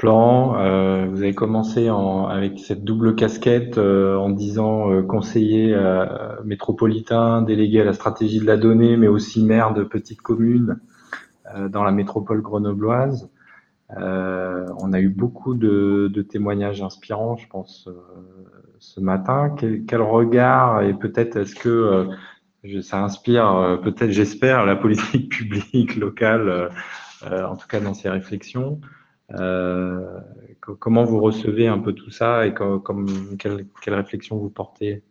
Florent, euh, vous avez commencé en, avec cette double casquette euh, en disant euh, conseiller métropolitain, délégué à la stratégie de la donnée, mais aussi maire de petites communes dans la métropole grenobloise. on a eu beaucoup de, de, témoignages inspirants, je pense, ce matin. Quel, quel regard et peut-être est-ce que ça inspire, peut-être j'espère, la politique publique locale, en tout cas dans ces réflexions. Euh, comment vous recevez un peu tout ça et comme, quelle, quelle, réflexion vous portez?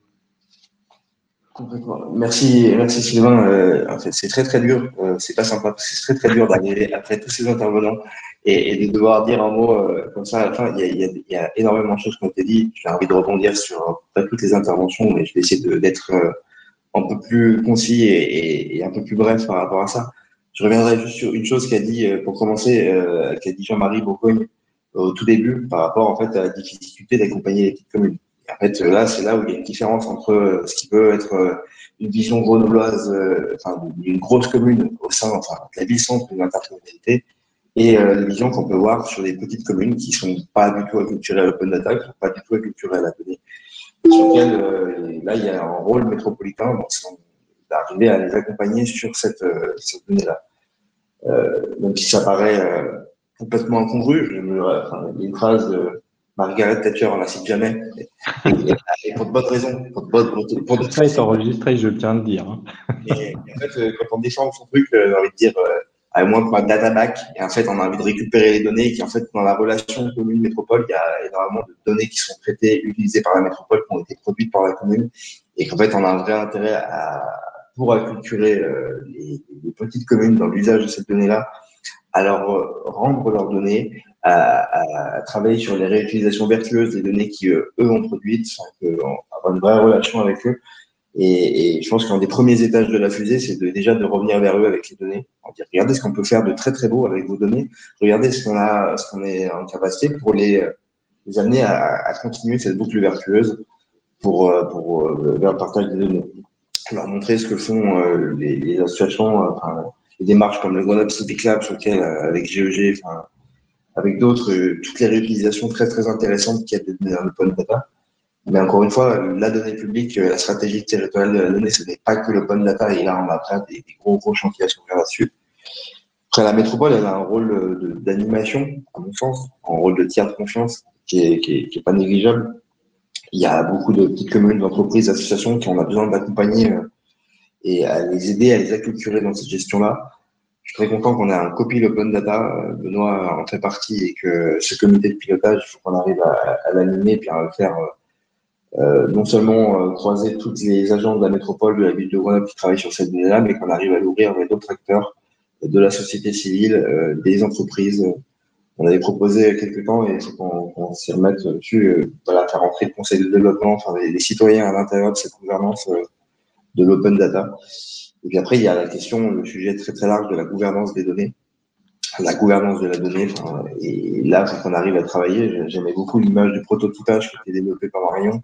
Merci, Sylvain. Euh, c'est très très dur. Euh, c'est pas sympa c'est très très dur d'arriver après tous ces intervenants et, de devoir dire un mot comme ça à. Il y a, énormément de choses qui ont été dites. J'ai envie de rebondir sur toutes les interventions, mais je vais essayer d'être un peu plus concis et, un peu plus bref par rapport à ça. Je reviendrai juste sur une chose qu'a dit, euh, pour commencer, euh, qu'a dit Jean-Marie Bourgogne au tout début par rapport en fait à la difficulté d'accompagner les petites communes. en fait, là, c'est là où il y a une différence entre euh, ce qui peut être une vision grenobloise, enfin, d'une grosse commune au sein, enfin, de la ville-centre d'une intercommunalité, et euh, les visions qu'on peut voir sur des petites communes qui sont pas du tout acculturées à l'open data, qui sont pas du tout acculturées à la donnée, sur lesquelles, là, il y a un rôle métropolitain, d'arriver à les accompagner sur cette donnée-là. Euh, même si ça paraît euh, complètement incongru. Je me, enfin, il y a une phrase de Margaret Thatcher, on la cite jamais, et, pour de bonnes raisons. Pour de bonnes, pour, pour de... Ça est enregistré, je tiens à le dire. Hein. Et, en fait, euh, quand on défend son truc, j'ai envie de dire, à moins que ma data back, et en fait, on a envie de récupérer les données, qui en fait, dans la relation commune-métropole, il y a énormément de données qui sont traitées, utilisées par la métropole, qui ont été produites par la commune, et qu'en fait, on a un vrai intérêt à, pour acculturer euh, les, petites communes dans l'usage de cette donnée-là, à leur euh, rendre leurs données, à, travailler sur les réutilisations vertueuses des données qui eux ont produites, avoir une vraie relation avec eux. Et, je pense qu'un des premiers étages de la fusée, c'est déjà de revenir vers eux avec les données. On dire, regardez ce qu'on peut faire de très très beau avec vos données. Regardez ce qu'on a, ce qu'on est en capacité pour les, amener à, continuer cette boucle vertueuse pour, vers le partage des données leur montrer ce que font euh, les, associations, euh, les démarches comme le Grenoble Civic Lab, sur lequel, euh, avec GEG, enfin, avec d'autres, toutes les réutilisations très très intéressantes qu'il y a de données dans l'open data. Mais encore une fois, la donnée publique, la stratégie territoriale de la donnée, ce n'est pas que l'open data, et là on a après des, des, gros gros chantiers à s'ouvrir là-dessus. Après, la métropole, elle a un rôle d'animation, à mon sens, un rôle de tiers de confiance qui est, qui est, qui est pas négligeable. Il y a beaucoup de petites communes, d'entreprises, d'associations qui ont besoin d'accompagner euh, et à les aider à les acculturer dans cette gestion-là. Je suis très content qu'on ait un copie open data. Euh, Benoît en fait partie et que ce comité de pilotage, il faut qu'on arrive à, l'animer puis à le faire euh, non seulement euh, croiser toutes les agents de la métropole, de la ville de Grenoble qui travaillent sur cette donnée-là, mais qu'on arrive à l'ouvrir avec d'autres acteurs de la société civile, euh, des entreprises, on avait proposé quelques temps et il faut qu'on s'y remette dessus, euh, voilà, faire entrer le conseil de développement, enfin les, citoyens à l'intérieur de cette gouvernance euh, de l'open data. Et puis après, il y a la question, le sujet très très large de la gouvernance des données, la gouvernance de la donnée. Et là, faut qu'on arrive à travailler. J'aimais beaucoup l'image du prototypage qui a été développé par Marion,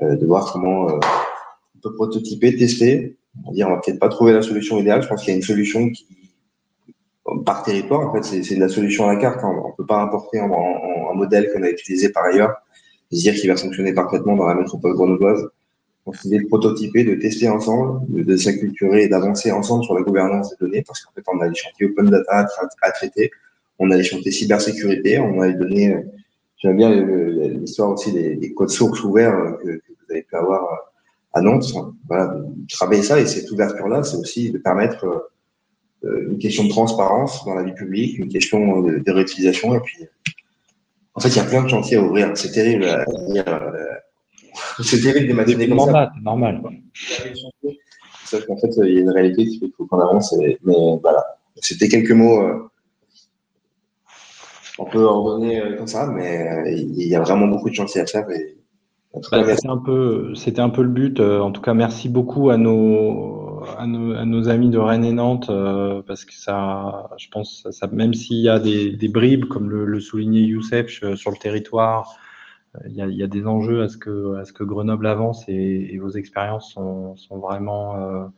euh, de voir comment on peut prototyper, tester. On va dire, on va peut-être pas trouver la solution idéale. Je pense qu'il y a une solution qui par territoire. En fait, c'est de la solution à la carte. On ne peut pas importer un, modèle qu'on a utilisé par ailleurs et dire qu'il va fonctionner parfaitement dans la métropole grenobloise. Donc, c'est de prototyper, de tester ensemble, de, s'acculturer et d'avancer ensemble sur la gouvernance des données parce qu'en fait, on a des chantiers open data à, traiter, on a des chantiers cybersécurité, on a des données. Euh, j'aime bien l'histoire aussi des, des, codes sources ouverts euh, que, que, vous avez pu avoir euh, à Nantes. Voilà, travailler ça et cette ouverture-là, c'est aussi de permettre une question de transparence dans la vie publique, une question de, de réutilisation. Et puis, en fait, il y a plein de chantiers à ouvrir. C'est terrible. Euh, c'est terrible d'imaginer comme ça. normal. Sauf qu'en fait, il y a une réalité qui fait qu'il faut qu'on avance. Et, mais voilà, c'était quelques mots. Euh, on peut en donner comme ça, mais il y a vraiment beaucoup de chantiers à faire. Et, bah, c'était un peu, c'était un peu le but. En tout cas, merci beaucoup à nos, à nos, amis de Rennes et Nantes euh, parce que ça, je pense, ça, même s'il y a des, bribes, comme le, soulignait Youssef euh, sur le territoire, euh, il y, a, des enjeux à ce que, Grenoble avance et, vos expériences sont, vraiment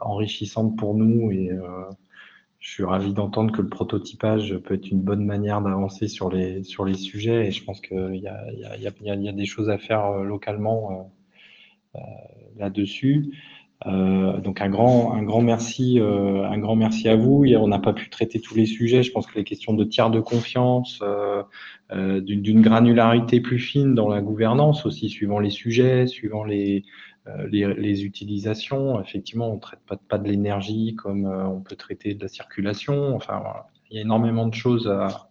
enrichissantes pour nous et, je suis ravi d'entendre que le prototypage peut être une bonne manière d'avancer sur les, sujets et je pense qu'il y a, des choses à faire localement là-dessus. Euh, donc un grand, un grand merci, euh, un grand merci à vous. On n'a pas pu traiter tous les sujets. Je pense que les questions de tiers de confiance, euh, d'une granularité plus fine dans la gouvernance aussi, suivant les sujets, suivant les, les, les, utilisations. Effectivement, on ne traite pas, pas de l'énergie comme on peut traiter de la circulation. Enfin, il y a énormément de choses à,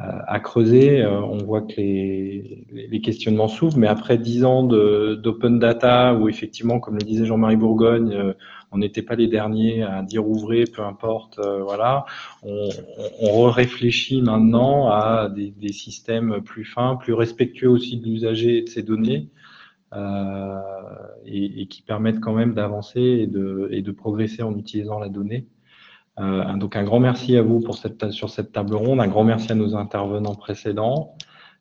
à creuser. Euh, on voit que les, questionnements s'ouvrent, mais après dix ans d'open data, où effectivement, comme le disait Jean-Marie Bourgogne, euh, on n'était pas les derniers à dire ouvrez, peu importe, euh, voilà. On, réfléchit maintenant à des, systèmes plus fins, plus respectueux aussi de l'usager et de ses données, et, et, qui permettent quand même d'avancer et de, et de progresser en utilisant la donnée. Euh, donc un grand merci à vous pour cette, sur cette table ronde, un grand merci à nos intervenants précédents.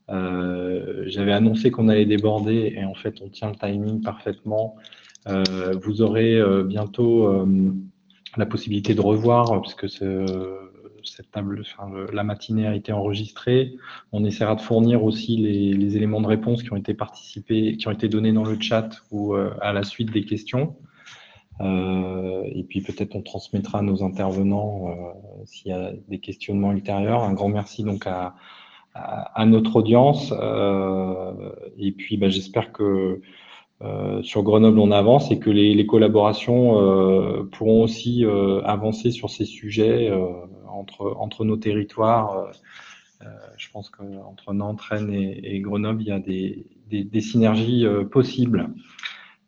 Euh, J'avais annoncé qu'on allait déborder et en fait on tient le timing parfaitement. Euh, vous aurez bientôt la possibilité de revoir puisque cette table, la matinée a été enregistrée. On essaiera de fournir aussi les, les, éléments de réponse qui ont été participés, qui ont été donnés dans le chat ou à la suite des questions. Euh, et puis peut-être on transmettra à nos intervenants euh, s'il y a des questionnements ultérieurs. Un grand merci donc à, à, à notre audience. Euh, et puis bah, j'espère que euh, sur Grenoble on avance et que les, les collaborations euh, pourront aussi euh, avancer sur ces sujets entre, entre nos territoires. je pense qu'entre Nantes, Rennes et, et, Grenoble, il y a des, des, des synergies possibles.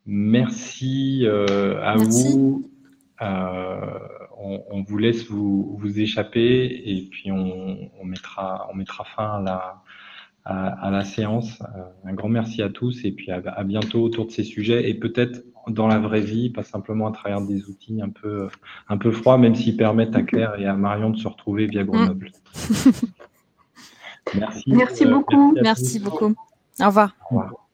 Merci euh, à Merci. vous. Euh, on, on, vous laisse vous, vous, échapper et puis on, on, mettra, on mettra fin à la, à, à la séance. Euh, un grand merci à tous et puis à, à bientôt autour de ces sujets et peut-être dans la vraie vie, pas simplement à travers des outils un peu, un peu froids, même s'ils permettent à Claire et à Marion de se retrouver via Grenoble. merci. Merci beaucoup. merci beaucoup. Au revoir. Au revoir.